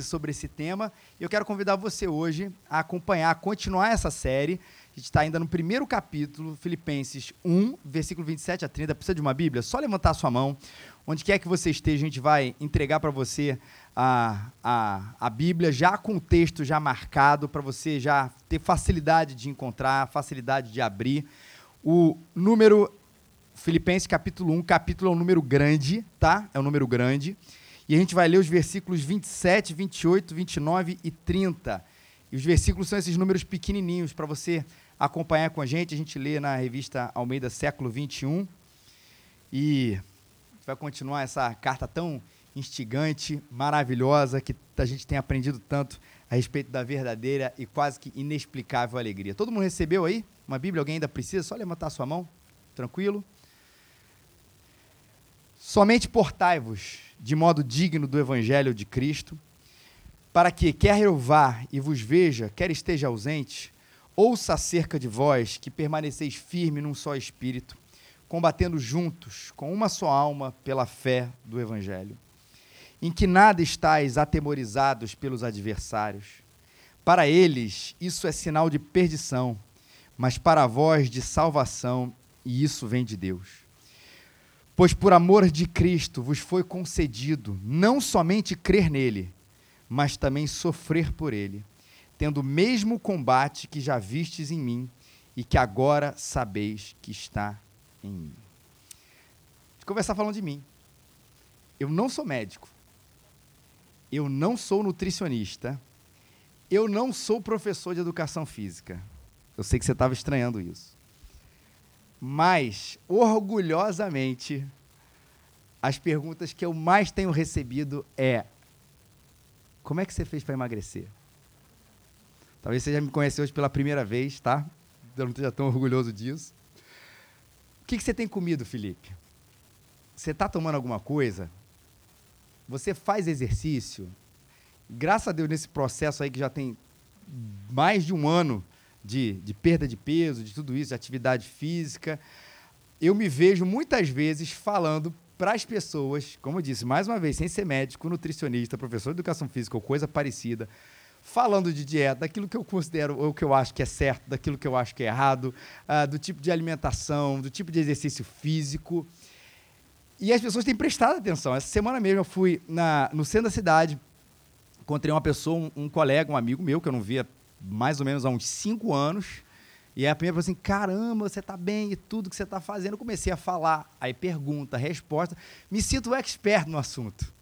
sobre esse tema. Eu quero convidar você hoje a acompanhar, a continuar essa série. A gente está ainda no primeiro capítulo, Filipenses 1, versículo 27 a 30. Precisa de uma Bíblia? Só levantar a sua mão. Onde quer que você esteja, a gente vai entregar para você a, a, a Bíblia já com o texto já marcado, para você já ter facilidade de encontrar, facilidade de abrir. O número, Filipenses capítulo 1, capítulo é um número grande, tá? É um número grande. E a gente vai ler os versículos 27, 28, 29 e 30. E os versículos são esses números pequenininhos para você acompanhar com a gente. A gente lê na revista Almeida Século 21. E vai continuar essa carta tão instigante, maravilhosa, que a gente tem aprendido tanto a respeito da verdadeira e quase que inexplicável alegria. Todo mundo recebeu aí uma Bíblia? Alguém ainda precisa? Só levantar sua mão. Tranquilo? Somente portai-vos de modo digno do Evangelho de Cristo, para que, quer eu vá e vos veja, quer esteja ausente, ouça acerca de vós que permaneceis firme num só espírito, combatendo juntos, com uma só alma, pela fé do Evangelho, em que nada estáis atemorizados pelos adversários. Para eles, isso é sinal de perdição, mas para vós de salvação, e isso vem de Deus Pois por amor de Cristo vos foi concedido não somente crer nele, mas também sofrer por ele, tendo o mesmo combate que já vistes em mim e que agora sabeis que está em mim. Vou começar falando de mim. Eu não sou médico. Eu não sou nutricionista. Eu não sou professor de educação física. Eu sei que você estava estranhando isso. Mas, orgulhosamente, as perguntas que eu mais tenho recebido é: como é que você fez para emagrecer? Talvez você já me conheceu hoje pela primeira vez, tá? Eu não esteja tão orgulhoso disso. O que, que você tem comido, Felipe? Você está tomando alguma coisa? Você faz exercício? Graças a Deus, nesse processo aí que já tem mais de um ano de, de perda de peso, de tudo isso, de atividade física, eu me vejo muitas vezes falando para as pessoas, como eu disse, mais uma vez, sem ser médico, nutricionista, professor de educação física ou coisa parecida, falando de dieta, daquilo que eu considero ou que eu acho que é certo, daquilo que eu acho que é errado, uh, do tipo de alimentação, do tipo de exercício físico. E as pessoas têm prestado atenção. Essa semana mesmo eu fui na, no centro da cidade, encontrei uma pessoa, um, um colega, um amigo meu, que eu não via mais ou menos há uns cinco anos. E a primeira falou assim: caramba, você está bem e tudo que você está fazendo. Eu comecei a falar, aí pergunta, resposta. Me sinto expert no assunto.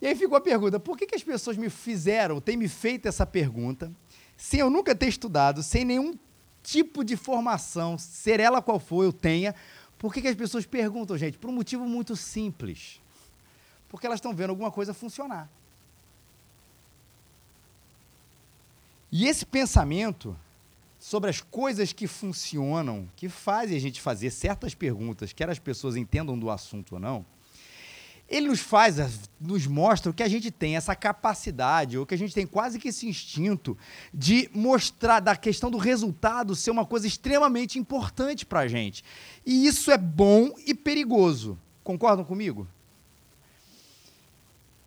E aí ficou a pergunta: por que, que as pessoas me fizeram, têm me feito essa pergunta, sem eu nunca ter estudado, sem nenhum tipo de formação, ser ela qual for eu tenha, por que, que as pessoas perguntam, gente? Por um motivo muito simples. Porque elas estão vendo alguma coisa funcionar. E esse pensamento sobre as coisas que funcionam, que fazem a gente fazer certas perguntas, quer as pessoas entendam do assunto ou não, ele nos faz, nos mostra que a gente tem essa capacidade, ou que a gente tem quase que esse instinto de mostrar da questão do resultado ser uma coisa extremamente importante para a gente. E isso é bom e perigoso. Concordam comigo?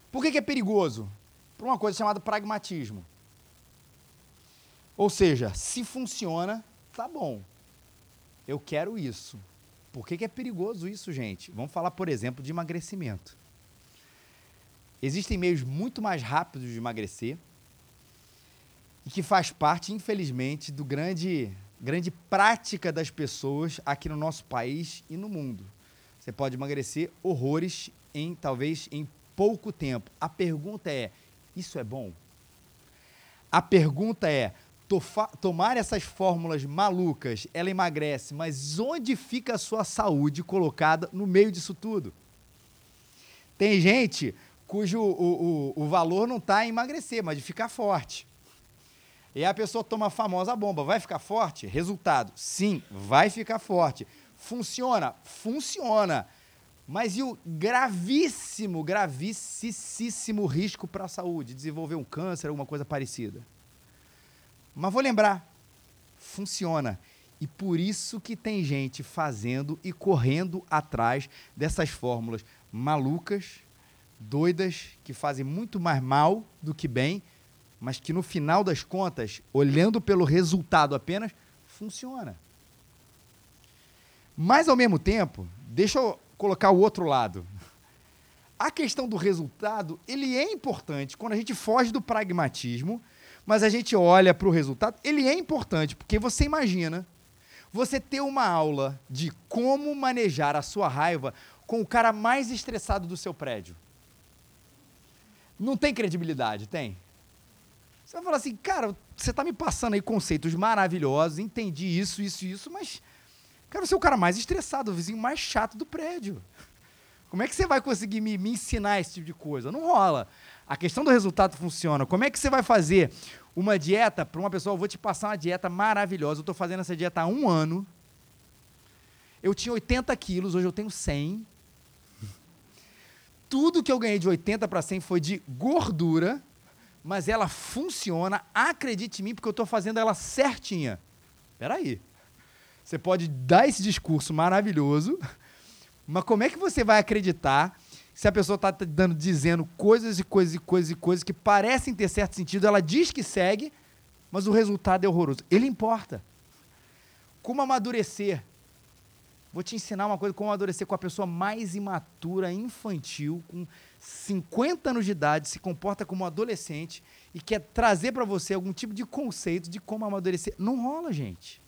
Por que, que é perigoso? Por uma coisa chamada pragmatismo. Ou seja, se funciona, tá bom. Eu quero isso. Por que, que é perigoso isso, gente? Vamos falar, por exemplo, de emagrecimento. Existem meios muito mais rápidos de emagrecer e que faz parte, infelizmente, do grande, grande prática das pessoas aqui no nosso país e no mundo. Você pode emagrecer horrores em talvez em pouco tempo. A pergunta é: isso é bom? A pergunta é: tomar essas fórmulas malucas, ela emagrece, mas onde fica a sua saúde colocada no meio disso tudo? Tem gente cujo o, o, o valor não está em emagrecer, mas de ficar forte. E a pessoa toma a famosa bomba, vai ficar forte? Resultado, sim, vai ficar forte. Funciona? Funciona. Mas e o gravíssimo, gravíssimo risco para a saúde? Desenvolver um câncer, alguma coisa parecida? Mas vou lembrar, funciona. E por isso que tem gente fazendo e correndo atrás dessas fórmulas malucas, doidas que fazem muito mais mal do que bem, mas que no final das contas, olhando pelo resultado apenas, funciona. Mas ao mesmo tempo, deixa eu colocar o outro lado. A questão do resultado, ele é importante quando a gente foge do pragmatismo, mas a gente olha para o resultado, ele é importante, porque você imagina você ter uma aula de como manejar a sua raiva com o cara mais estressado do seu prédio. Não tem credibilidade, tem? Você vai falar assim, cara, você está me passando aí conceitos maravilhosos, entendi isso, isso, isso, mas, cara, você é o cara mais estressado, o vizinho mais chato do prédio. Como é que você vai conseguir me, me ensinar esse tipo de coisa? Não rola. A questão do resultado funciona. Como é que você vai fazer uma dieta para uma pessoa? Eu vou te passar uma dieta maravilhosa. Eu estou fazendo essa dieta há um ano. Eu tinha 80 quilos, hoje eu tenho 100. Tudo que eu ganhei de 80 para 100 foi de gordura, mas ela funciona. Acredite em mim, porque eu estou fazendo ela certinha. Espera aí. Você pode dar esse discurso maravilhoso, mas como é que você vai acreditar se a pessoa está dando, dizendo coisas e coisas e coisas e coisas que parecem ter certo sentido, ela diz que segue, mas o resultado é horroroso. Ele importa. Como amadurecer? Vou te ensinar uma coisa: como amadurecer com a pessoa mais imatura, infantil, com 50 anos de idade, se comporta como um adolescente e quer trazer para você algum tipo de conceito de como amadurecer. Não rola, gente.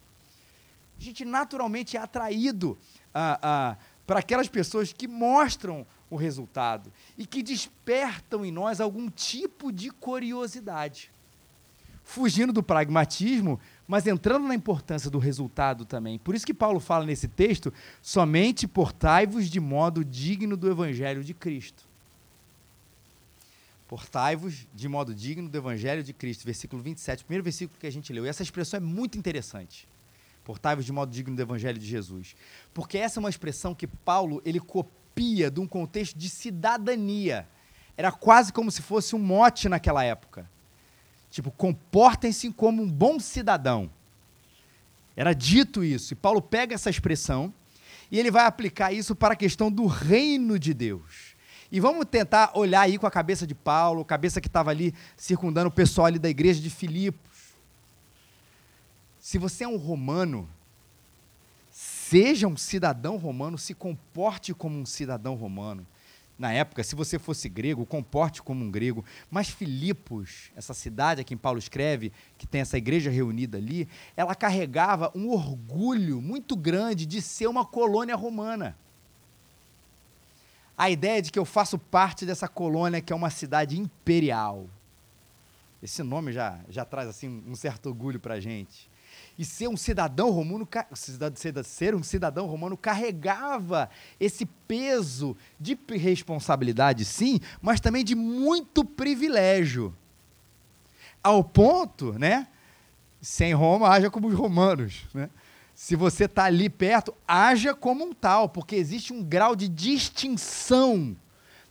A gente naturalmente é atraído a, a para aquelas pessoas que mostram o resultado e que despertam em nós algum tipo de curiosidade. Fugindo do pragmatismo, mas entrando na importância do resultado também. Por isso que Paulo fala nesse texto: somente portai-vos de modo digno do evangelho de Cristo. Portai-vos de modo digno do evangelho de Cristo, versículo 27, primeiro versículo que a gente leu. E essa expressão é muito interessante. Portai-vos de modo digno do evangelho de Jesus. Porque essa é uma expressão que Paulo, ele copia de um contexto de cidadania. Era quase como se fosse um mote naquela época. Tipo, comportem-se como um bom cidadão. Era dito isso. E Paulo pega essa expressão e ele vai aplicar isso para a questão do reino de Deus. E vamos tentar olhar aí com a cabeça de Paulo, cabeça que estava ali circundando o pessoal ali da igreja de Filipos. Se você é um romano, seja um cidadão romano, se comporte como um cidadão romano. Na época, se você fosse grego, comporte como um grego. Mas Filipos, essa cidade a quem Paulo escreve, que tem essa igreja reunida ali, ela carregava um orgulho muito grande de ser uma colônia romana. A ideia de que eu faço parte dessa colônia que é uma cidade imperial. Esse nome já, já traz assim um certo orgulho para a gente e ser um cidadão romano, ser um cidadão romano carregava esse peso de responsabilidade, sim, mas também de muito privilégio. Ao ponto, né? Sem Roma, haja como os romanos, né? Se você está ali perto, haja como um tal, porque existe um grau de distinção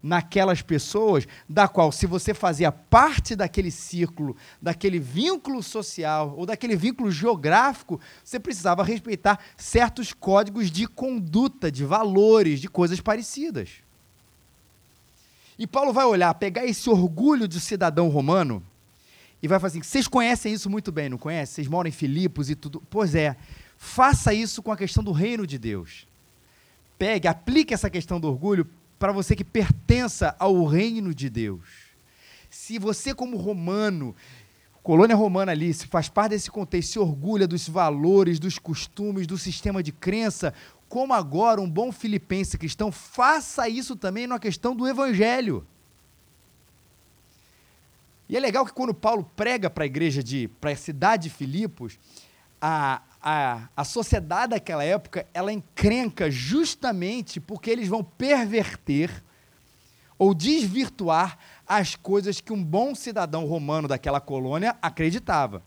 naquelas pessoas, da qual, se você fazia parte daquele círculo, daquele vínculo social ou daquele vínculo geográfico, você precisava respeitar certos códigos de conduta, de valores, de coisas parecidas. E Paulo vai olhar, pegar esse orgulho de cidadão romano e vai falar assim: vocês conhecem isso muito bem, não conhecem? Vocês moram em Filipos e tudo. Pois é, faça isso com a questão do reino de Deus. Pegue, aplique essa questão do orgulho para você que pertença ao reino de Deus. Se você, como romano, colônia romana ali, se faz parte desse contexto, se orgulha dos valores, dos costumes, do sistema de crença, como agora um bom filipense cristão, faça isso também na questão do evangelho. E é legal que quando Paulo prega para a igreja de, para a cidade de Filipos, a, a, a sociedade daquela época, ela encrenca justamente porque eles vão perverter ou desvirtuar as coisas que um bom cidadão romano daquela colônia acreditava.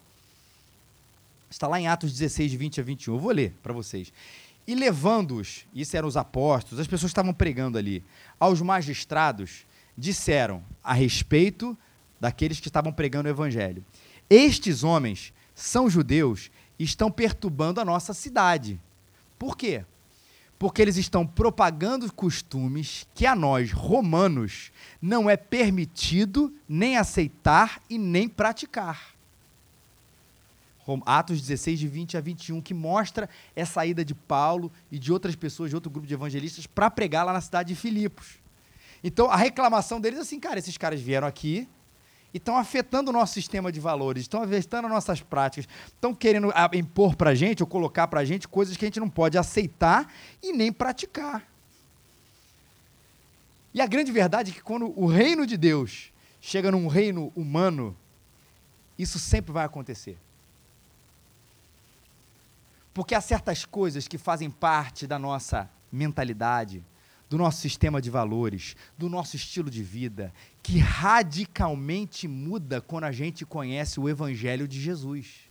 Está lá em Atos 16, 20 a 21. Eu vou ler para vocês. E levando-os, isso eram os apóstolos, as pessoas estavam pregando ali, aos magistrados, disseram a respeito daqueles que estavam pregando o evangelho: Estes homens são judeus estão perturbando a nossa cidade. Por quê? porque eles estão propagando costumes que a nós, romanos, não é permitido nem aceitar e nem praticar. Atos 16, de 20 a 21, que mostra essa ida de Paulo e de outras pessoas, de outro grupo de evangelistas, para pregar lá na cidade de Filipos. Então, a reclamação deles é assim, cara, esses caras vieram aqui, e estão afetando o nosso sistema de valores, estão afetando nossas práticas, estão querendo impor para gente ou colocar para gente coisas que a gente não pode aceitar e nem praticar. E a grande verdade é que quando o reino de Deus chega num reino humano, isso sempre vai acontecer. Porque há certas coisas que fazem parte da nossa mentalidade, do nosso sistema de valores, do nosso estilo de vida, que radicalmente muda quando a gente conhece o Evangelho de Jesus.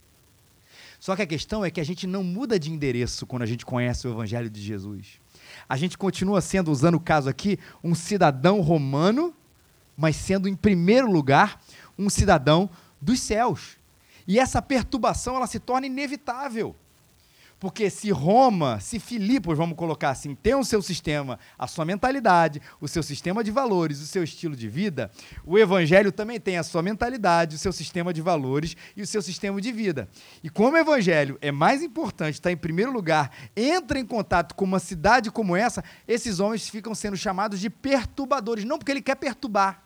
Só que a questão é que a gente não muda de endereço quando a gente conhece o Evangelho de Jesus. A gente continua sendo, usando o caso aqui, um cidadão romano, mas sendo, em primeiro lugar, um cidadão dos céus. E essa perturbação ela se torna inevitável. Porque se Roma, se Filipos, vamos colocar assim, tem o seu sistema, a sua mentalidade, o seu sistema de valores, o seu estilo de vida, o evangelho também tem a sua mentalidade, o seu sistema de valores e o seu sistema de vida. E como o evangelho é mais importante, está em primeiro lugar, entra em contato com uma cidade como essa, esses homens ficam sendo chamados de perturbadores, não porque ele quer perturbar.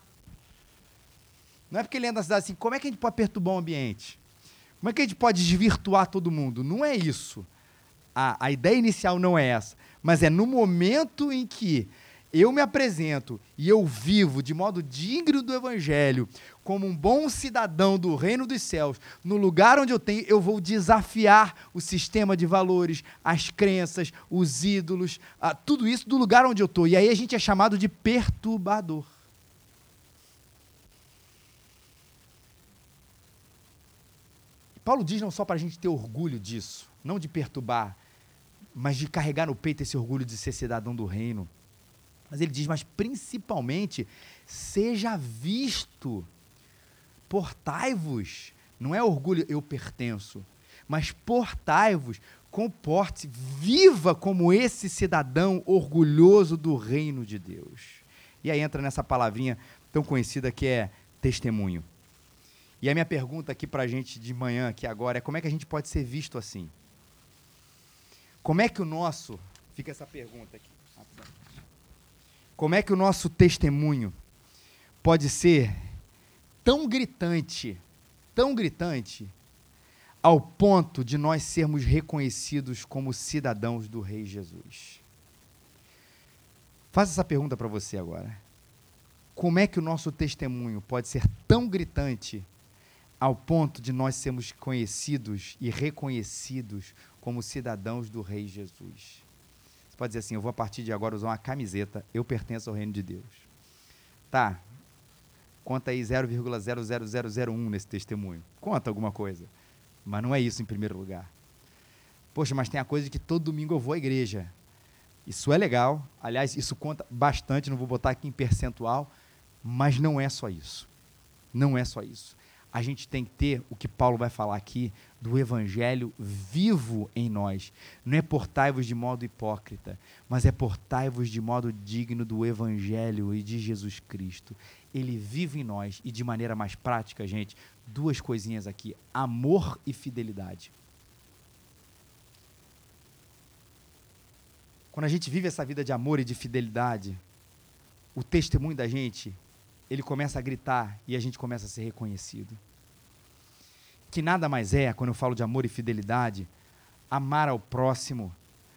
Não é porque ele entra na cidade assim, como é que a gente pode perturbar o ambiente? Como é que a gente pode desvirtuar todo mundo? Não é isso a, a ideia inicial não é essa, mas é no momento em que eu me apresento e eu vivo de modo digno do Evangelho, como um bom cidadão do reino dos céus, no lugar onde eu tenho, eu vou desafiar o sistema de valores, as crenças, os ídolos, tudo isso do lugar onde eu estou. E aí a gente é chamado de perturbador. Paulo diz não só para a gente ter orgulho disso, não de perturbar, mas de carregar no peito esse orgulho de ser cidadão do reino. Mas ele diz, mas principalmente, seja visto, portai-vos. Não é orgulho, eu pertenço, mas portai-vos, comporte-se, viva como esse cidadão orgulhoso do reino de Deus. E aí entra nessa palavrinha tão conhecida que é testemunho. E a minha pergunta aqui para a gente de manhã, aqui agora, é como é que a gente pode ser visto assim? Como é que o nosso. Fica essa pergunta aqui. Como é que o nosso testemunho pode ser tão gritante, tão gritante, ao ponto de nós sermos reconhecidos como cidadãos do Rei Jesus? Faça essa pergunta para você agora. Como é que o nosso testemunho pode ser tão gritante ao ponto de nós sermos conhecidos e reconhecidos como cidadãos do Rei Jesus. Você pode dizer assim: eu vou a partir de agora usar uma camiseta, eu pertenço ao reino de Deus. Tá, conta aí 0,00001 nesse testemunho. Conta alguma coisa. Mas não é isso em primeiro lugar. Poxa, mas tem a coisa de que todo domingo eu vou à igreja. Isso é legal. Aliás, isso conta bastante, não vou botar aqui em percentual, mas não é só isso. Não é só isso a gente tem que ter o que Paulo vai falar aqui do evangelho vivo em nós. Não é portai-vos de modo hipócrita, mas é portai-vos de modo digno do evangelho e de Jesus Cristo. Ele vive em nós e de maneira mais prática, gente, duas coisinhas aqui: amor e fidelidade. Quando a gente vive essa vida de amor e de fidelidade, o testemunho da gente ele começa a gritar e a gente começa a ser reconhecido. Que nada mais é, quando eu falo de amor e fidelidade, amar ao próximo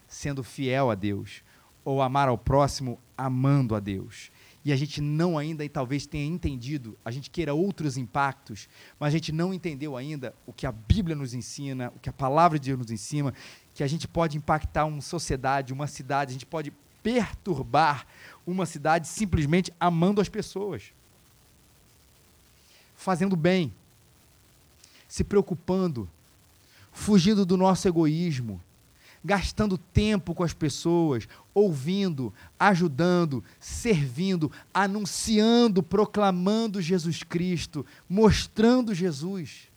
sendo fiel a Deus, ou amar ao próximo amando a Deus. E a gente não ainda, e talvez tenha entendido, a gente queira outros impactos, mas a gente não entendeu ainda o que a Bíblia nos ensina, o que a palavra de Deus nos ensina, que a gente pode impactar uma sociedade, uma cidade, a gente pode perturbar uma cidade simplesmente amando as pessoas fazendo bem, se preocupando, fugindo do nosso egoísmo, gastando tempo com as pessoas, ouvindo, ajudando, servindo, anunciando, proclamando Jesus Cristo, mostrando Jesus.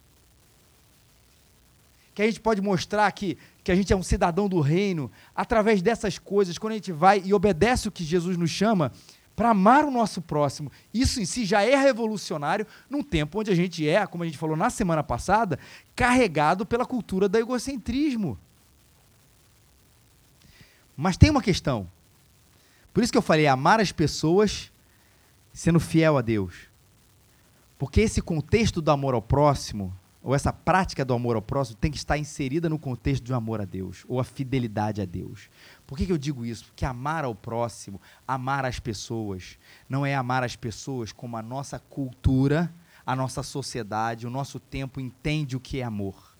que a gente pode mostrar que, que a gente é um cidadão do reino através dessas coisas, quando a gente vai e obedece o que Jesus nos chama para amar o nosso próximo. Isso em si já é revolucionário num tempo onde a gente é, como a gente falou na semana passada, carregado pela cultura do egocentrismo. Mas tem uma questão. Por isso que eu falei amar as pessoas sendo fiel a Deus. Porque esse contexto do amor ao próximo, ou essa prática do amor ao próximo, tem que estar inserida no contexto do amor a Deus, ou a fidelidade a Deus. Por que, que eu digo isso? Porque amar ao próximo, amar as pessoas, não é amar as pessoas como a nossa cultura, a nossa sociedade, o nosso tempo entende o que é amor.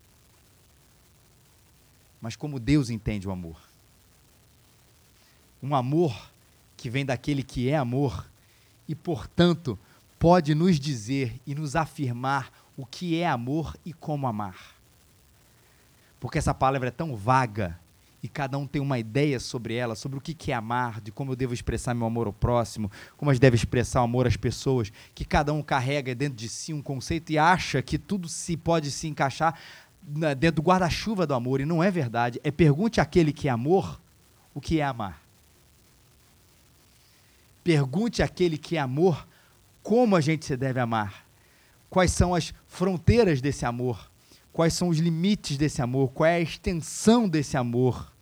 Mas como Deus entende o amor. Um amor que vem daquele que é amor e, portanto, pode nos dizer e nos afirmar o que é amor e como amar. Porque essa palavra é tão vaga e cada um tem uma ideia sobre ela, sobre o que é amar, de como eu devo expressar meu amor ao próximo, como eu devo expressar o amor às pessoas, que cada um carrega dentro de si um conceito e acha que tudo se pode se encaixar dentro do guarda-chuva do amor, e não é verdade. É pergunte àquele que é amor o que é amar. Pergunte àquele que é amor como a gente se deve amar. Quais são as fronteiras desse amor? Quais são os limites desse amor? Qual é a extensão desse amor?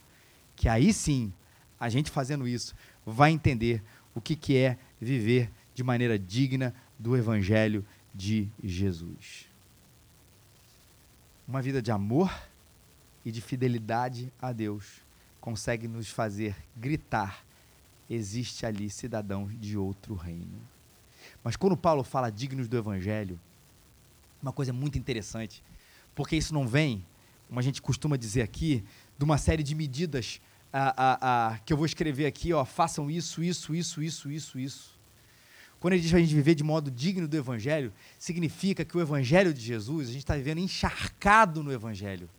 Que aí sim, a gente fazendo isso, vai entender o que, que é viver de maneira digna do Evangelho de Jesus. Uma vida de amor e de fidelidade a Deus consegue nos fazer gritar existe ali cidadão de outro reino. Mas quando Paulo fala dignos do evangelho, uma coisa muito interessante, porque isso não vem, como a gente costuma dizer aqui, de uma série de medidas que eu vou escrever aqui, ó, façam isso, isso, isso, isso, isso, isso. Quando ele diz para a gente viver de modo digno do Evangelho, significa que o Evangelho de Jesus, a gente está vivendo encharcado no Evangelho.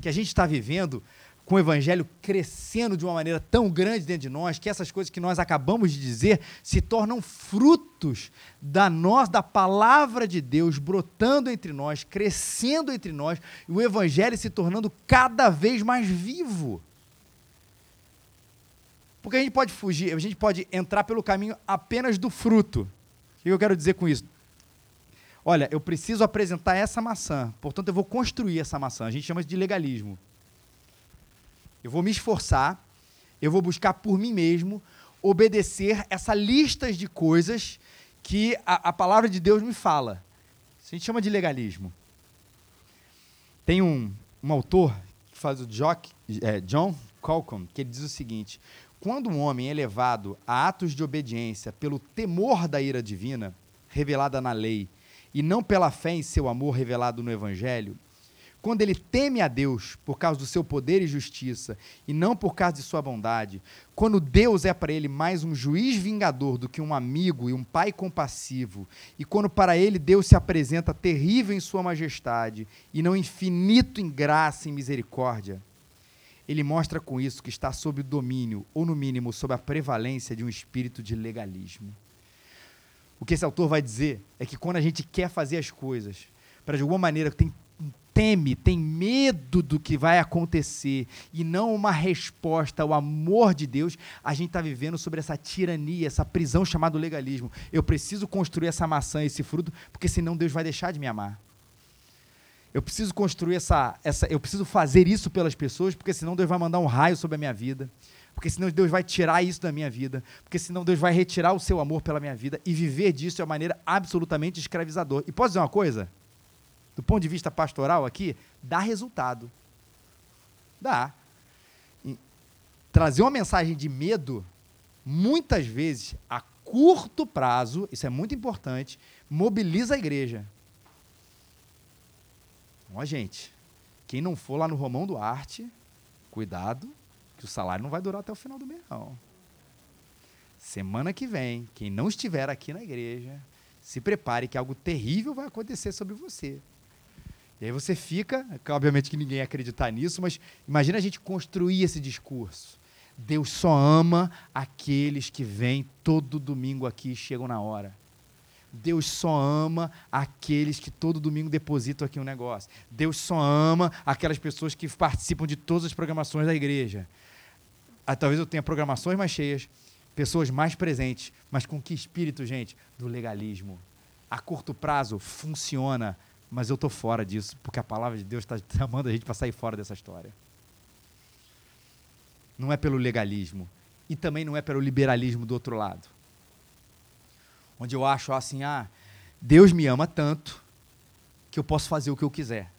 Que a gente está vivendo com o evangelho crescendo de uma maneira tão grande dentro de nós, que essas coisas que nós acabamos de dizer se tornam frutos da nós, da palavra de Deus brotando entre nós, crescendo entre nós, e o evangelho se tornando cada vez mais vivo. Porque a gente pode fugir, a gente pode entrar pelo caminho apenas do fruto. O que eu quero dizer com isso? Olha, eu preciso apresentar essa maçã, portanto eu vou construir essa maçã. A gente chama isso de legalismo. Eu vou me esforçar, eu vou buscar por mim mesmo obedecer essa lista de coisas que a, a palavra de Deus me fala. Isso a gente chama de legalismo. Tem um, um autor que faz o Jock, é, John Colcom, que ele diz o seguinte: quando um homem é levado a atos de obediência pelo temor da ira divina, revelada na lei, e não pela fé em seu amor revelado no Evangelho, quando ele teme a Deus por causa do seu poder e justiça, e não por causa de sua bondade, quando Deus é para ele mais um juiz vingador do que um amigo e um pai compassivo, e quando para ele Deus se apresenta terrível em sua majestade e não infinito em graça e misericórdia, ele mostra com isso que está sob o domínio, ou no mínimo sob a prevalência de um espírito de legalismo. O que esse autor vai dizer é que quando a gente quer fazer as coisas, para de alguma maneira tem teme, tem medo do que vai acontecer e não uma resposta ao amor de Deus, a gente está vivendo sobre essa tirania, essa prisão chamada legalismo. Eu preciso construir essa maçã, esse fruto, porque senão Deus vai deixar de me amar. Eu preciso construir essa, essa, eu preciso fazer isso pelas pessoas, porque senão Deus vai mandar um raio sobre a minha vida, porque senão Deus vai tirar isso da minha vida, porque senão Deus vai retirar o seu amor pela minha vida e viver disso de uma maneira absolutamente escravizadora. E posso dizer uma coisa? do ponto de vista pastoral aqui, dá resultado. Dá. E trazer uma mensagem de medo, muitas vezes, a curto prazo, isso é muito importante, mobiliza a igreja. Ó, gente, quem não for lá no Romão Duarte, cuidado, que o salário não vai durar até o final do mês, não. Semana que vem, quem não estiver aqui na igreja, se prepare que algo terrível vai acontecer sobre você. E aí você fica, obviamente que ninguém ia acreditar nisso, mas imagina a gente construir esse discurso. Deus só ama aqueles que vêm todo domingo aqui e chegam na hora. Deus só ama aqueles que todo domingo depositam aqui um negócio. Deus só ama aquelas pessoas que participam de todas as programações da igreja. Ah, talvez eu tenha programações mais cheias, pessoas mais presentes, mas com que espírito, gente? Do legalismo. A curto prazo funciona, mas eu estou fora disso, porque a palavra de Deus está chamando a gente para sair fora dessa história. Não é pelo legalismo. E também não é pelo liberalismo do outro lado onde eu acho assim, ah, Deus me ama tanto que eu posso fazer o que eu quiser.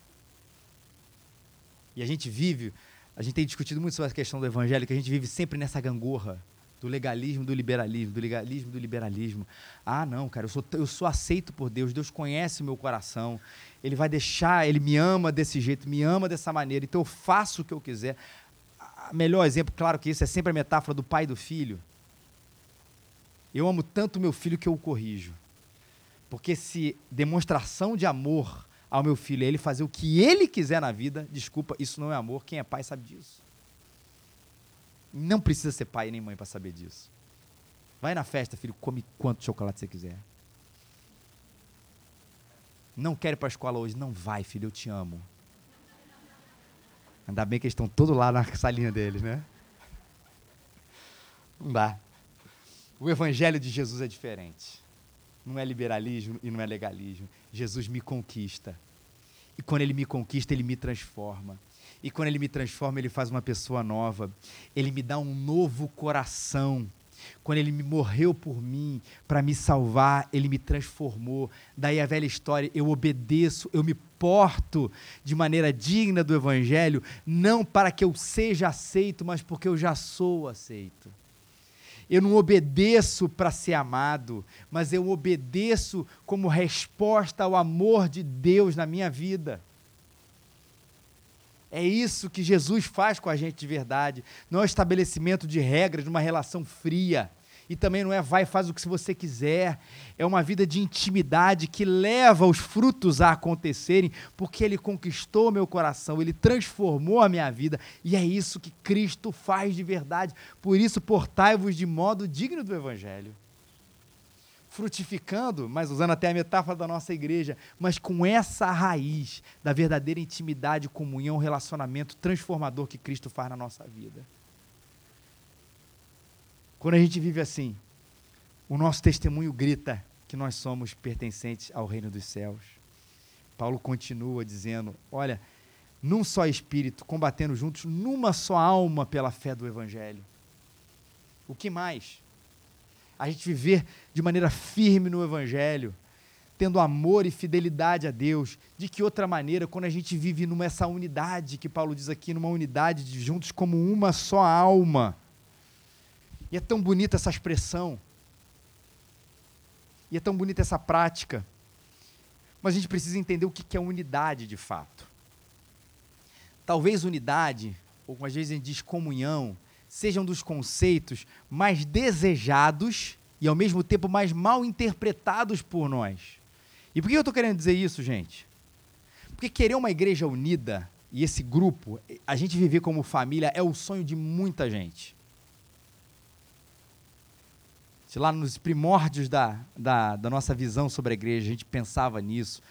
E a gente vive, a gente tem discutido muito sobre essa questão do evangelho, que a gente vive sempre nessa gangorra do legalismo, do liberalismo, do legalismo, do liberalismo. Ah, não, cara, eu sou, eu sou aceito por Deus, Deus conhece o meu coração, Ele vai deixar, Ele me ama desse jeito, me ama dessa maneira, então eu faço o que eu quiser. Melhor exemplo, claro que isso é sempre a metáfora do pai e do filho. Eu amo tanto meu filho que eu o corrijo. Porque se demonstração de amor ao meu filho é ele fazer o que ele quiser na vida, desculpa, isso não é amor. Quem é pai sabe disso. Não precisa ser pai nem mãe para saber disso. Vai na festa, filho, come quanto chocolate você quiser. Não quer ir para a escola hoje? Não vai, filho, eu te amo. Ainda bem que eles estão todos lá na salinha deles, né? Não dá. O evangelho de Jesus é diferente. Não é liberalismo e não é legalismo. Jesus me conquista. E quando ele me conquista, ele me transforma. E quando ele me transforma, ele faz uma pessoa nova. Ele me dá um novo coração. Quando ele me morreu por mim para me salvar, ele me transformou. Daí a velha história, eu obedeço, eu me porto de maneira digna do evangelho, não para que eu seja aceito, mas porque eu já sou aceito. Eu não obedeço para ser amado, mas eu obedeço como resposta ao amor de Deus na minha vida. É isso que Jesus faz com a gente de verdade. Não é o estabelecimento de regras numa relação fria e também não é vai faz o que você quiser. É uma vida de intimidade que leva os frutos a acontecerem, porque ele conquistou meu coração, ele transformou a minha vida, e é isso que Cristo faz de verdade. Por isso portai-vos de modo digno do evangelho. Frutificando, mas usando até a metáfora da nossa igreja, mas com essa raiz da verdadeira intimidade, comunhão, relacionamento transformador que Cristo faz na nossa vida. Quando a gente vive assim, o nosso testemunho grita que nós somos pertencentes ao reino dos céus. Paulo continua dizendo: olha, num só espírito, combatendo juntos, numa só alma pela fé do Evangelho. O que mais? A gente viver de maneira firme no Evangelho, tendo amor e fidelidade a Deus. De que outra maneira, quando a gente vive nessa unidade que Paulo diz aqui, numa unidade de juntos como uma só alma e é tão bonita essa expressão. E é tão bonita essa prática. Mas a gente precisa entender o que é unidade de fato. Talvez unidade, ou às vezes a gente diz comunhão, sejam um dos conceitos mais desejados e ao mesmo tempo mais mal interpretados por nós. E por que eu estou querendo dizer isso, gente? Porque querer uma igreja unida e esse grupo, a gente viver como família, é o sonho de muita gente se lá nos primórdios da, da, da, nossa visão sobre a igreja, a gente pensava nisso.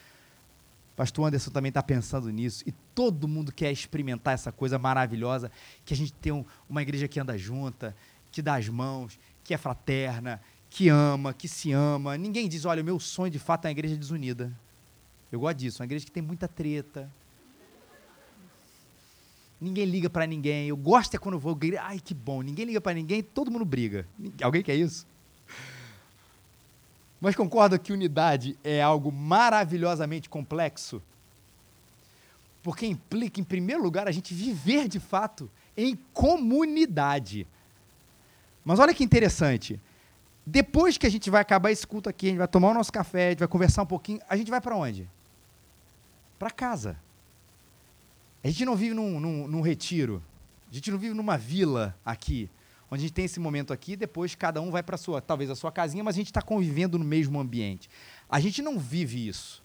Pastor Anderson também está pensando nisso. E todo mundo quer experimentar essa coisa maravilhosa, que a gente tem um, uma igreja que anda junta, que dá as mãos, que é fraterna, que ama, que se ama. Ninguém diz, olha, o meu sonho de fato é uma igreja desunida. Eu gosto disso, uma igreja que tem muita treta. Ninguém liga para ninguém. Eu gosto é quando eu vou, ai que bom. Ninguém liga para ninguém, todo mundo briga. Alguém quer isso? Mas concorda que unidade é algo maravilhosamente complexo? Porque implica, em primeiro lugar, a gente viver de fato em comunidade. Mas olha que interessante. Depois que a gente vai acabar esse culto aqui, a gente vai tomar o nosso café, a gente vai conversar um pouquinho, a gente vai para onde? Para casa. A gente não vive num, num, num retiro. A gente não vive numa vila aqui onde a gente tem esse momento aqui, depois cada um vai para sua, talvez a sua casinha, mas a gente está convivendo no mesmo ambiente. A gente não vive isso.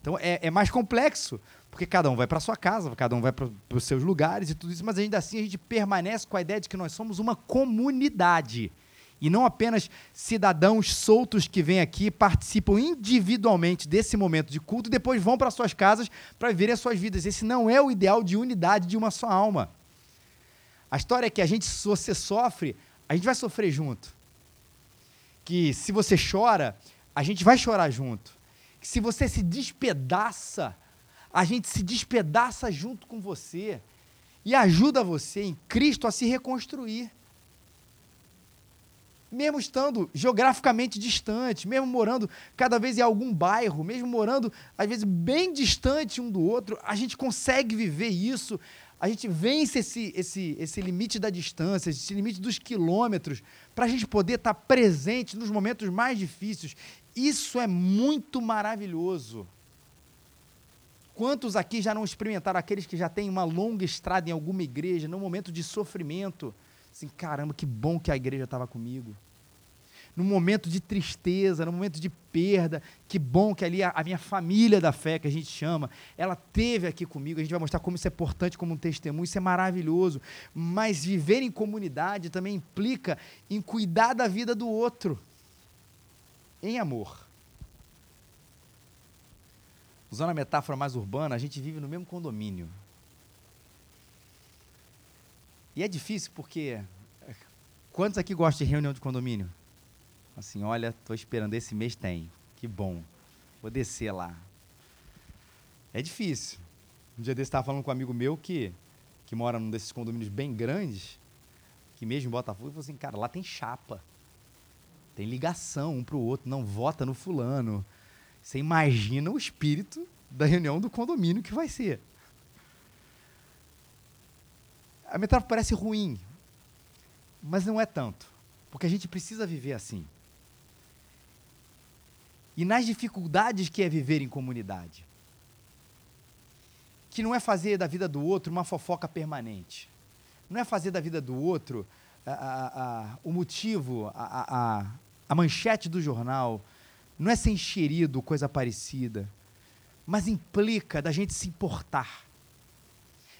Então é, é mais complexo, porque cada um vai para sua casa, cada um vai para os seus lugares e tudo isso, mas ainda assim a gente permanece com a ideia de que nós somos uma comunidade. E não apenas cidadãos soltos que vêm aqui, participam individualmente desse momento de culto e depois vão para suas casas para viverem as suas vidas. Esse não é o ideal de unidade de uma só alma. A história é que a gente, se você sofre, a gente vai sofrer junto. Que se você chora, a gente vai chorar junto. Que se você se despedaça, a gente se despedaça junto com você e ajuda você em Cristo a se reconstruir mesmo estando geograficamente distante, mesmo morando cada vez em algum bairro, mesmo morando às vezes bem distante um do outro, a gente consegue viver isso, a gente vence esse, esse, esse limite da distância, esse limite dos quilômetros, para a gente poder estar tá presente nos momentos mais difíceis. Isso é muito maravilhoso. Quantos aqui já não experimentaram aqueles que já têm uma longa estrada em alguma igreja, num momento de sofrimento? Assim, caramba, que bom que a igreja estava comigo. No momento de tristeza, no momento de perda, que bom que ali a, a, minha família da fé, que a gente chama, ela teve aqui comigo. A gente vai mostrar como isso é importante como um testemunho, isso é maravilhoso. Mas viver em comunidade também implica em cuidar da vida do outro, em amor. Usando a metáfora mais urbana, a gente vive no mesmo condomínio. E é difícil porque. Quantos aqui gostam de reunião de condomínio? Assim, olha, estou esperando esse mês tem. Que bom. Vou descer lá. É difícil. Um dia desse estava falando com um amigo meu que, que mora num desses condomínios bem grandes, que mesmo em Botafogo, falou assim, cara, lá tem chapa. Tem ligação um para o outro, não vota no fulano. Você imagina o espírito da reunião do condomínio que vai ser. A metáfora parece ruim, mas não é tanto, porque a gente precisa viver assim. E nas dificuldades que é viver em comunidade, que não é fazer da vida do outro uma fofoca permanente, não é fazer da vida do outro a, a, a, o motivo, a, manchete do jornal, não é ser enxerido, coisa parecida, mas implica da gente se importar.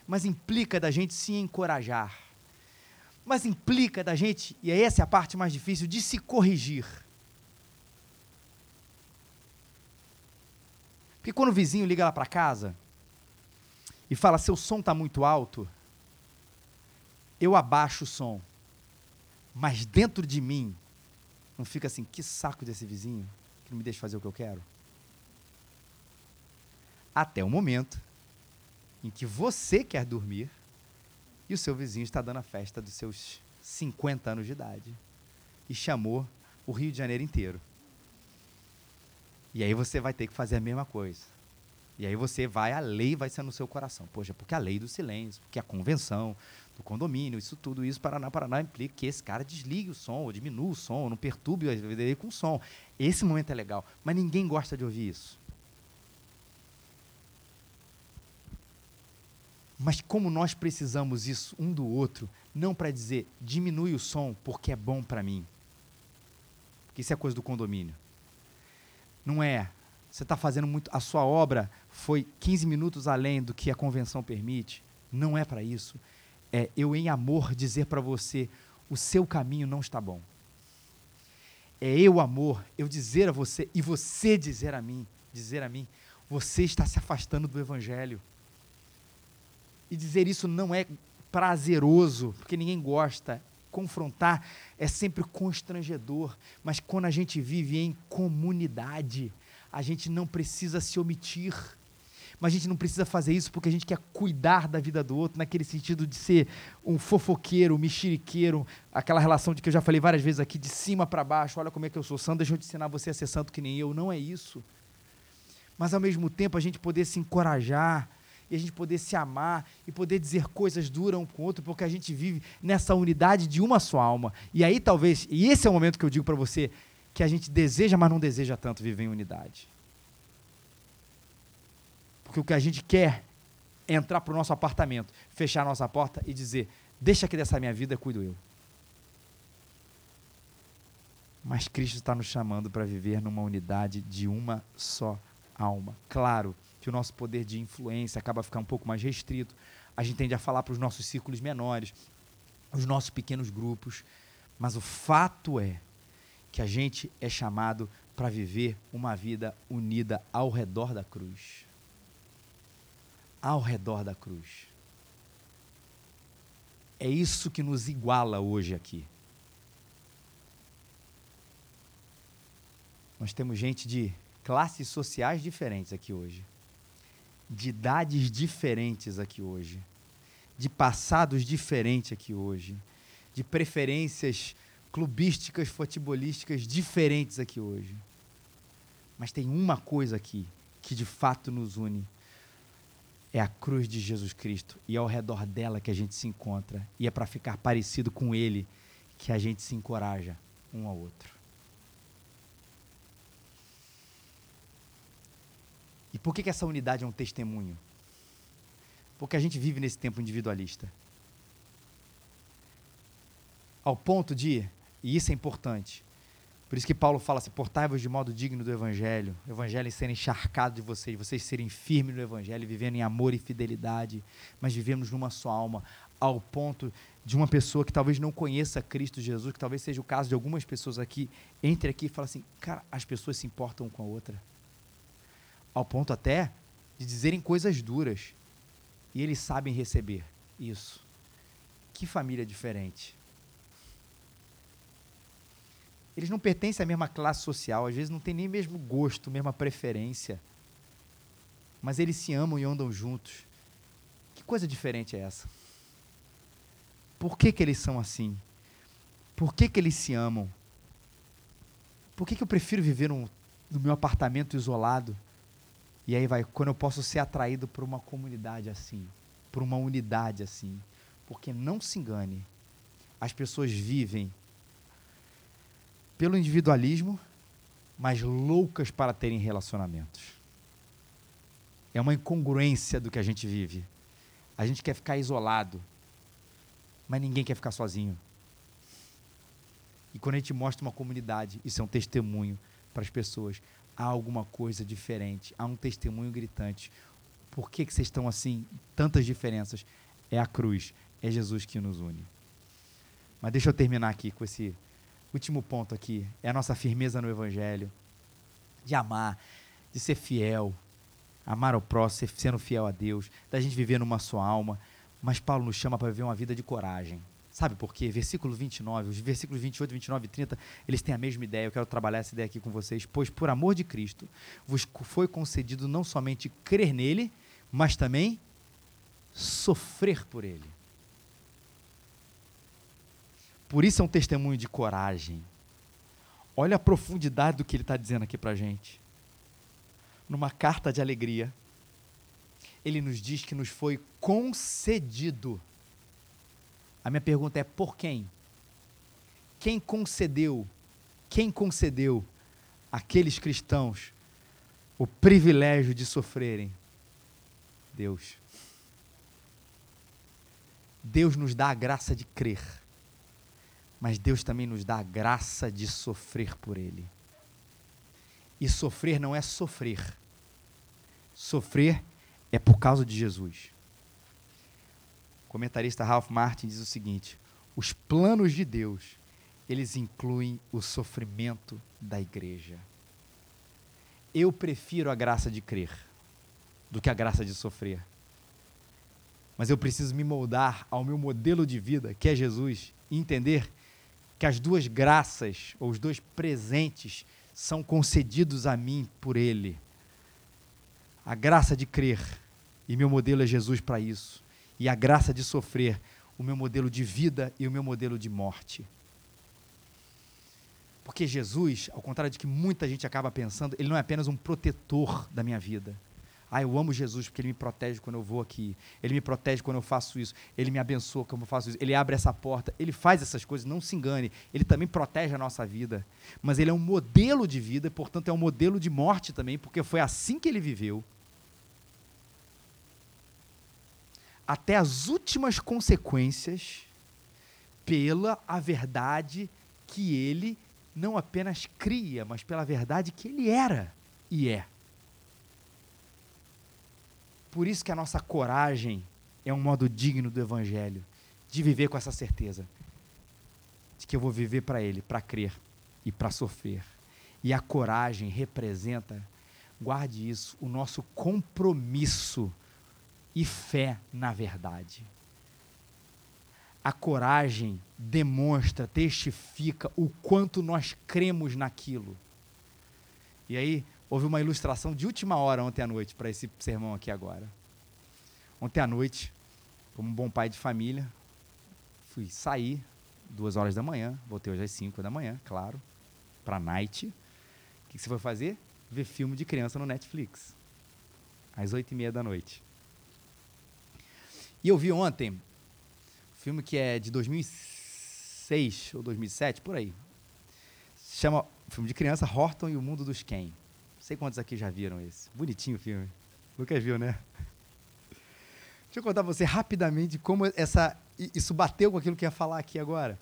Mas implica da gente se encorajar. Mas implica da gente, e essa é a parte mais difícil, de se corrigir. Porque quando o vizinho liga lá para casa e fala: seu som está muito alto, eu abaixo o som. Mas dentro de mim, não fica assim: que saco desse vizinho que não me deixa fazer o que eu quero. Até o momento em que você quer dormir e o seu vizinho está dando a festa dos seus 50 anos de idade e chamou o Rio de Janeiro inteiro. E aí você vai ter que fazer a mesma coisa. E aí você vai, a lei vai ser no seu coração. Poxa, porque a lei do silêncio, porque a convenção do condomínio, isso tudo isso, Paraná, Paraná, implica que esse cara desligue o som, ou diminua o som, ou não perturbe a vida com o som. Esse momento é legal, mas ninguém gosta de ouvir isso. Mas como nós precisamos isso um do outro, não para dizer diminui o som porque é bom para mim. Porque isso é coisa do condomínio. Não é. Você está fazendo muito. A sua obra foi 15 minutos além do que a convenção permite. Não é para isso. É eu, em amor, dizer para você: o seu caminho não está bom. É eu, amor, eu dizer a você e você dizer a mim, dizer a mim, você está se afastando do evangelho. E dizer isso não é prazeroso, porque ninguém gosta. Confrontar é sempre constrangedor, mas quando a gente vive em comunidade, a gente não precisa se omitir. Mas a gente não precisa fazer isso porque a gente quer cuidar da vida do outro, naquele sentido de ser um fofoqueiro, um mexeriqueiro, aquela relação de que eu já falei várias vezes aqui, de cima para baixo, olha como é que eu sou santo, deixa eu te ensinar você a ser santo que nem eu. Não é isso. Mas ao mesmo tempo a gente poder se encorajar, e a gente poder se amar e poder dizer coisas duras um com o outro, porque a gente vive nessa unidade de uma só alma. E aí talvez, e esse é o momento que eu digo para você, que a gente deseja, mas não deseja tanto viver em unidade. Porque o que a gente quer é entrar para o nosso apartamento, fechar a nossa porta e dizer: deixa que dessa minha vida cuido eu. Mas Cristo está nos chamando para viver numa unidade de uma só alma. Claro que o nosso poder de influência acaba ficar um pouco mais restrito. A gente tende a falar para os nossos círculos menores, os nossos pequenos grupos. Mas o fato é que a gente é chamado para viver uma vida unida ao redor da cruz. Ao redor da cruz. É isso que nos iguala hoje aqui. Nós temos gente de classes sociais diferentes aqui hoje, de idades diferentes aqui hoje, de passados diferentes aqui hoje, de preferências clubísticas, futebolísticas diferentes aqui hoje. Mas tem uma coisa aqui que de fato nos une. É a cruz de Jesus Cristo. E é ao redor dela que a gente se encontra. E é para ficar parecido com Ele que a gente se encoraja um ao outro. E por que, que essa unidade é um testemunho? Porque a gente vive nesse tempo individualista. Ao ponto de e isso é importante. Por isso que Paulo fala assim: portai-vos de modo digno do Evangelho. O Evangelho ser encharcado de vocês, vocês serem firmes no Evangelho, vivendo em amor e fidelidade, mas vivemos numa só alma, ao ponto de uma pessoa que talvez não conheça Cristo Jesus, que talvez seja o caso de algumas pessoas aqui, entre aqui e fala assim: cara, as pessoas se importam com a outra. Ao ponto até de dizerem coisas duras. E eles sabem receber isso. Que família diferente. Eles não pertencem à mesma classe social, às vezes não têm nem mesmo gosto, mesma preferência. Mas eles se amam e andam juntos. Que coisa diferente é essa? Por que, que eles são assim? Por que, que eles se amam? Por que, que eu prefiro viver no meu apartamento isolado? E aí vai, quando eu posso ser atraído por uma comunidade assim, por uma unidade assim. Porque não se engane, as pessoas vivem pelo individualismo, mas loucas para terem relacionamentos. É uma incongruência do que a gente vive. A gente quer ficar isolado, mas ninguém quer ficar sozinho. E quando a gente mostra uma comunidade, isso é um testemunho para as pessoas. Há alguma coisa diferente, há um testemunho gritante. Por que, que vocês estão assim? Tantas diferenças. É a cruz, é Jesus que nos une. Mas deixa eu terminar aqui com esse último ponto aqui é a nossa firmeza no Evangelho, de amar, de ser fiel, amar ao próximo, sendo fiel a Deus, da gente viver numa só alma. Mas Paulo nos chama para viver uma vida de coragem. Sabe por quê? Versículo 29, os versículos 28, 29 e 30, eles têm a mesma ideia. Eu quero trabalhar essa ideia aqui com vocês. Pois, por amor de Cristo, vos foi concedido não somente crer nele, mas também sofrer por ele. Por isso é um testemunho de coragem. Olha a profundidade do que ele está dizendo aqui para a gente. Numa carta de alegria, ele nos diz que nos foi concedido. A minha pergunta é: por quem? Quem concedeu? Quem concedeu àqueles cristãos o privilégio de sofrerem? Deus. Deus nos dá a graça de crer mas Deus também nos dá a graça de sofrer por Ele. E sofrer não é sofrer. Sofrer é por causa de Jesus. Comentarista Ralph Martin diz o seguinte: os planos de Deus, eles incluem o sofrimento da igreja. Eu prefiro a graça de crer do que a graça de sofrer. Mas eu preciso me moldar ao meu modelo de vida, que é Jesus, e entender que as duas graças, ou os dois presentes, são concedidos a mim por Ele. A graça de crer, e meu modelo é Jesus para isso. E a graça de sofrer, o meu modelo de vida e o meu modelo de morte. Porque Jesus, ao contrário de que muita gente acaba pensando, ele não é apenas um protetor da minha vida. Ah, eu amo Jesus porque ele me protege quando eu vou aqui. Ele me protege quando eu faço isso. Ele me abençoa quando eu faço isso. Ele abre essa porta. Ele faz essas coisas, não se engane. Ele também protege a nossa vida. Mas ele é um modelo de vida, portanto, é um modelo de morte também, porque foi assim que ele viveu. Até as últimas consequências, pela a verdade que ele não apenas cria, mas pela verdade que ele era e é. Por isso que a nossa coragem é um modo digno do Evangelho, de viver com essa certeza. de que eu vou viver para Ele, para crer e para sofrer. E a coragem representa, guarde isso, o nosso compromisso e fé na verdade. A coragem demonstra, testifica o quanto nós cremos naquilo. E aí, houve uma ilustração de última hora ontem à noite para esse sermão aqui agora. Ontem à noite, como um bom pai de família, fui sair duas horas da manhã, voltei hoje às cinco da manhã, claro, para night. O que você foi fazer? Ver filme de criança no Netflix, às oito e meia da noite. E eu vi ontem um filme que é de 2006 ou 2007, por aí. Se chama filme de criança Horton e o Mundo dos Ken. Não sei quantos aqui já viram esse. Bonitinho o filme. Lucas viu, né? Deixa eu contar para você rapidamente como essa, isso bateu com aquilo que eu ia falar aqui agora.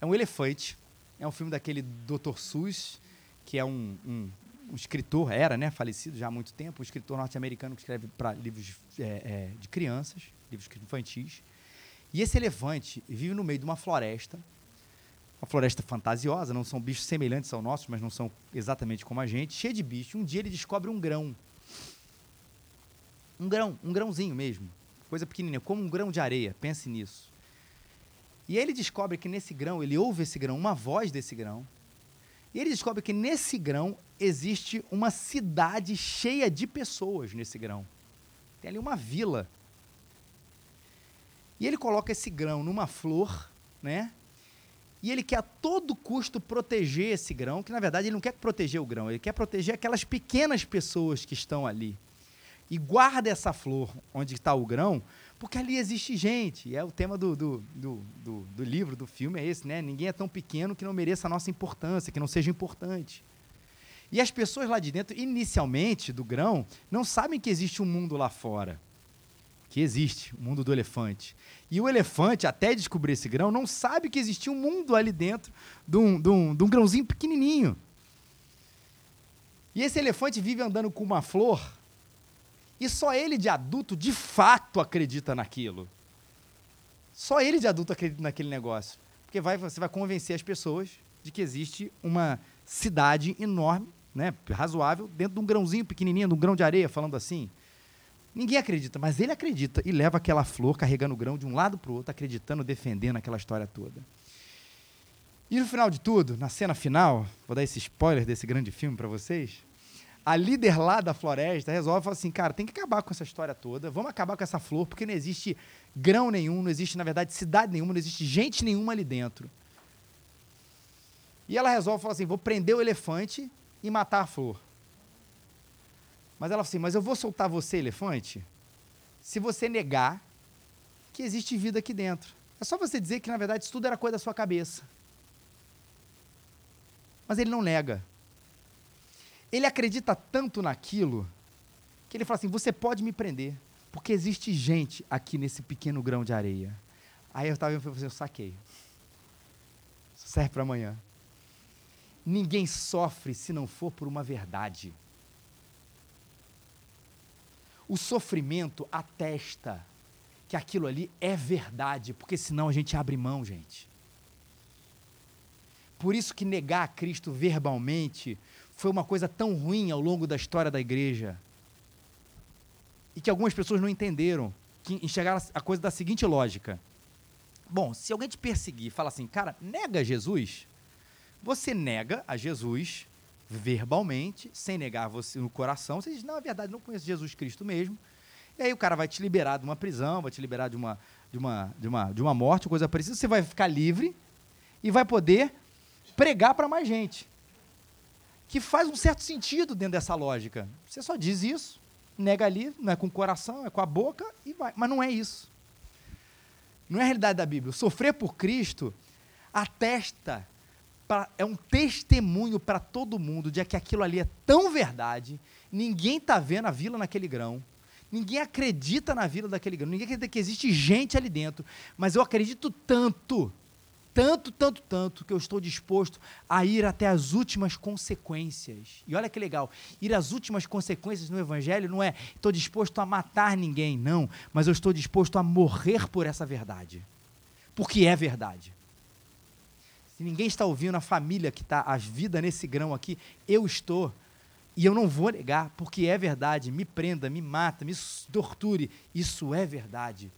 É um elefante. É um filme daquele Dr. Seuss, que é um, um, um escritor, era, né, falecido já há muito tempo, um escritor norte-americano que escreve para livros é, é, de crianças, livros infantis. E esse elefante vive no meio de uma floresta, uma floresta fantasiosa, não são bichos semelhantes ao nosso, mas não são exatamente como a gente, cheio de bicho. Um dia ele descobre um grão. Um grão, um grãozinho mesmo coisa pequenininha, como um grão de areia, pense nisso. E ele descobre que nesse grão, ele ouve esse grão, uma voz desse grão, e ele descobre que nesse grão existe uma cidade cheia de pessoas nesse grão. Tem ali uma vila. E ele coloca esse grão numa flor, né? E ele quer a todo custo proteger esse grão, que na verdade ele não quer proteger o grão, ele quer proteger aquelas pequenas pessoas que estão ali e guarda essa flor onde está o grão, porque ali existe gente. É o tema do, do, do, do, do livro, do filme, é esse, né? Ninguém é tão pequeno que não mereça a nossa importância, que não seja importante. E as pessoas lá de dentro, inicialmente, do grão, não sabem que existe um mundo lá fora. Que existe, o mundo do elefante. E o elefante, até descobrir esse grão, não sabe que existia um mundo ali dentro de um, de um, de um grãozinho pequenininho. E esse elefante vive andando com uma flor e só ele de adulto, de fato, acredita naquilo. Só ele de adulto acredita naquele negócio. Porque vai, você vai convencer as pessoas de que existe uma cidade enorme, né, razoável, dentro de um grãozinho pequenininho, de um grão de areia, falando assim. Ninguém acredita, mas ele acredita e leva aquela flor carregando o grão de um lado para o outro, acreditando, defendendo aquela história toda. E no final de tudo, na cena final, vou dar esse spoiler desse grande filme para vocês a líder lá da floresta resolve falar assim, cara, tem que acabar com essa história toda, vamos acabar com essa flor, porque não existe grão nenhum, não existe, na verdade, cidade nenhuma, não existe gente nenhuma ali dentro. E ela resolve falar assim, vou prender o elefante e matar a flor. Mas ela fala assim, mas eu vou soltar você, elefante, se você negar que existe vida aqui dentro. É só você dizer que, na verdade, isso tudo era coisa da sua cabeça. Mas ele não nega. Ele acredita tanto naquilo que ele fala assim: você pode me prender, porque existe gente aqui nesse pequeno grão de areia. Aí eu estava falando, eu saquei. Isso serve para amanhã. Ninguém sofre se não for por uma verdade. O sofrimento atesta que aquilo ali é verdade, porque senão a gente abre mão, gente. Por isso que negar a Cristo verbalmente foi uma coisa tão ruim ao longo da história da igreja. E que algumas pessoas não entenderam, que enxergaram a coisa da seguinte lógica. Bom, se alguém te perseguir e fala assim, cara, nega Jesus, você nega a Jesus verbalmente, sem negar você no coração, você diz, não, é verdade, não conheço Jesus Cristo mesmo. E aí o cara vai te liberar de uma prisão, vai te liberar de uma, de uma, de uma, de uma morte, coisa parecida, você vai ficar livre e vai poder pregar para mais gente que faz um certo sentido dentro dessa lógica. Você só diz isso, nega ali, não é com o coração, é com a boca e vai. Mas não é isso. Não é a realidade da Bíblia. Sofrer por Cristo atesta, pra, é um testemunho para todo mundo de que aquilo ali é tão verdade, ninguém está vendo a vila naquele grão, ninguém acredita na vila daquele grão, ninguém acredita que existe gente ali dentro, mas eu acredito tanto tanto, tanto, tanto que eu estou disposto a ir até as últimas consequências. E olha que legal, ir às últimas consequências no Evangelho não é estou disposto a matar ninguém, não, mas eu estou disposto a morrer por essa verdade, porque é verdade. Se ninguém está ouvindo, a família que está, a vida nesse grão aqui, eu estou. E eu não vou negar, porque é verdade. Me prenda, me mata, me torture. Isso é verdade.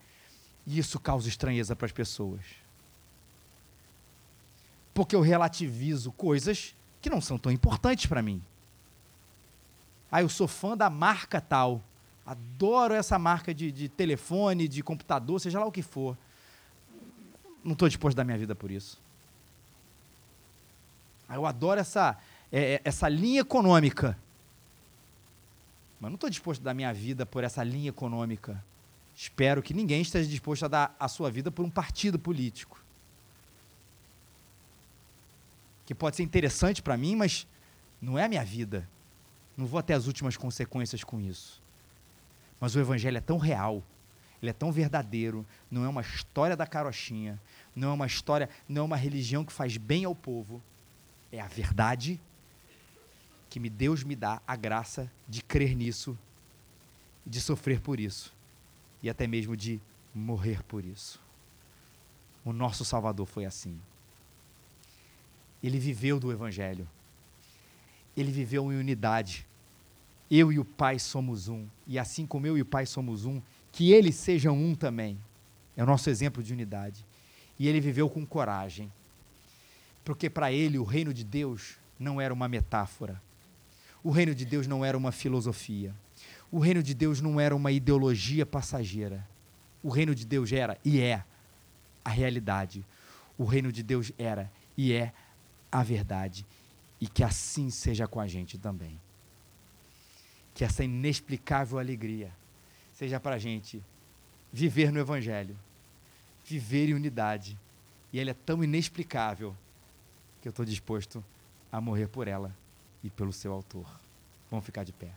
E isso causa estranheza para as pessoas. Porque eu relativizo coisas que não são tão importantes para mim. Ah, eu sou fã da marca tal. Adoro essa marca de, de telefone, de computador, seja lá o que for. Não estou disposto a dar minha vida por isso. Ah, eu adoro essa, é, é, essa linha econômica. Mas não estou disposto a dar minha vida por essa linha econômica. Espero que ninguém esteja disposto a dar a sua vida por um partido político. Que pode ser interessante para mim, mas não é a minha vida. Não vou até as últimas consequências com isso. Mas o evangelho é tão real, ele é tão verdadeiro, não é uma história da carochinha, não é uma história, não é uma religião que faz bem ao povo. É a verdade que me Deus me dá a graça de crer nisso, de sofrer por isso e até mesmo de morrer por isso. O nosso Salvador foi assim. Ele viveu do Evangelho. Ele viveu em unidade. Eu e o Pai somos um. E assim como eu e o Pai somos um, que eles sejam um também. É o nosso exemplo de unidade. E ele viveu com coragem. Porque para ele o reino de Deus não era uma metáfora. O reino de Deus não era uma filosofia. O reino de Deus não era uma ideologia passageira. O reino de Deus era e é a realidade. O reino de Deus era e é a verdade. E que assim seja com a gente também. Que essa inexplicável alegria seja para a gente viver no Evangelho, viver em unidade. E ela é tão inexplicável que eu estou disposto a morrer por ela e pelo seu autor. Vamos ficar de pé.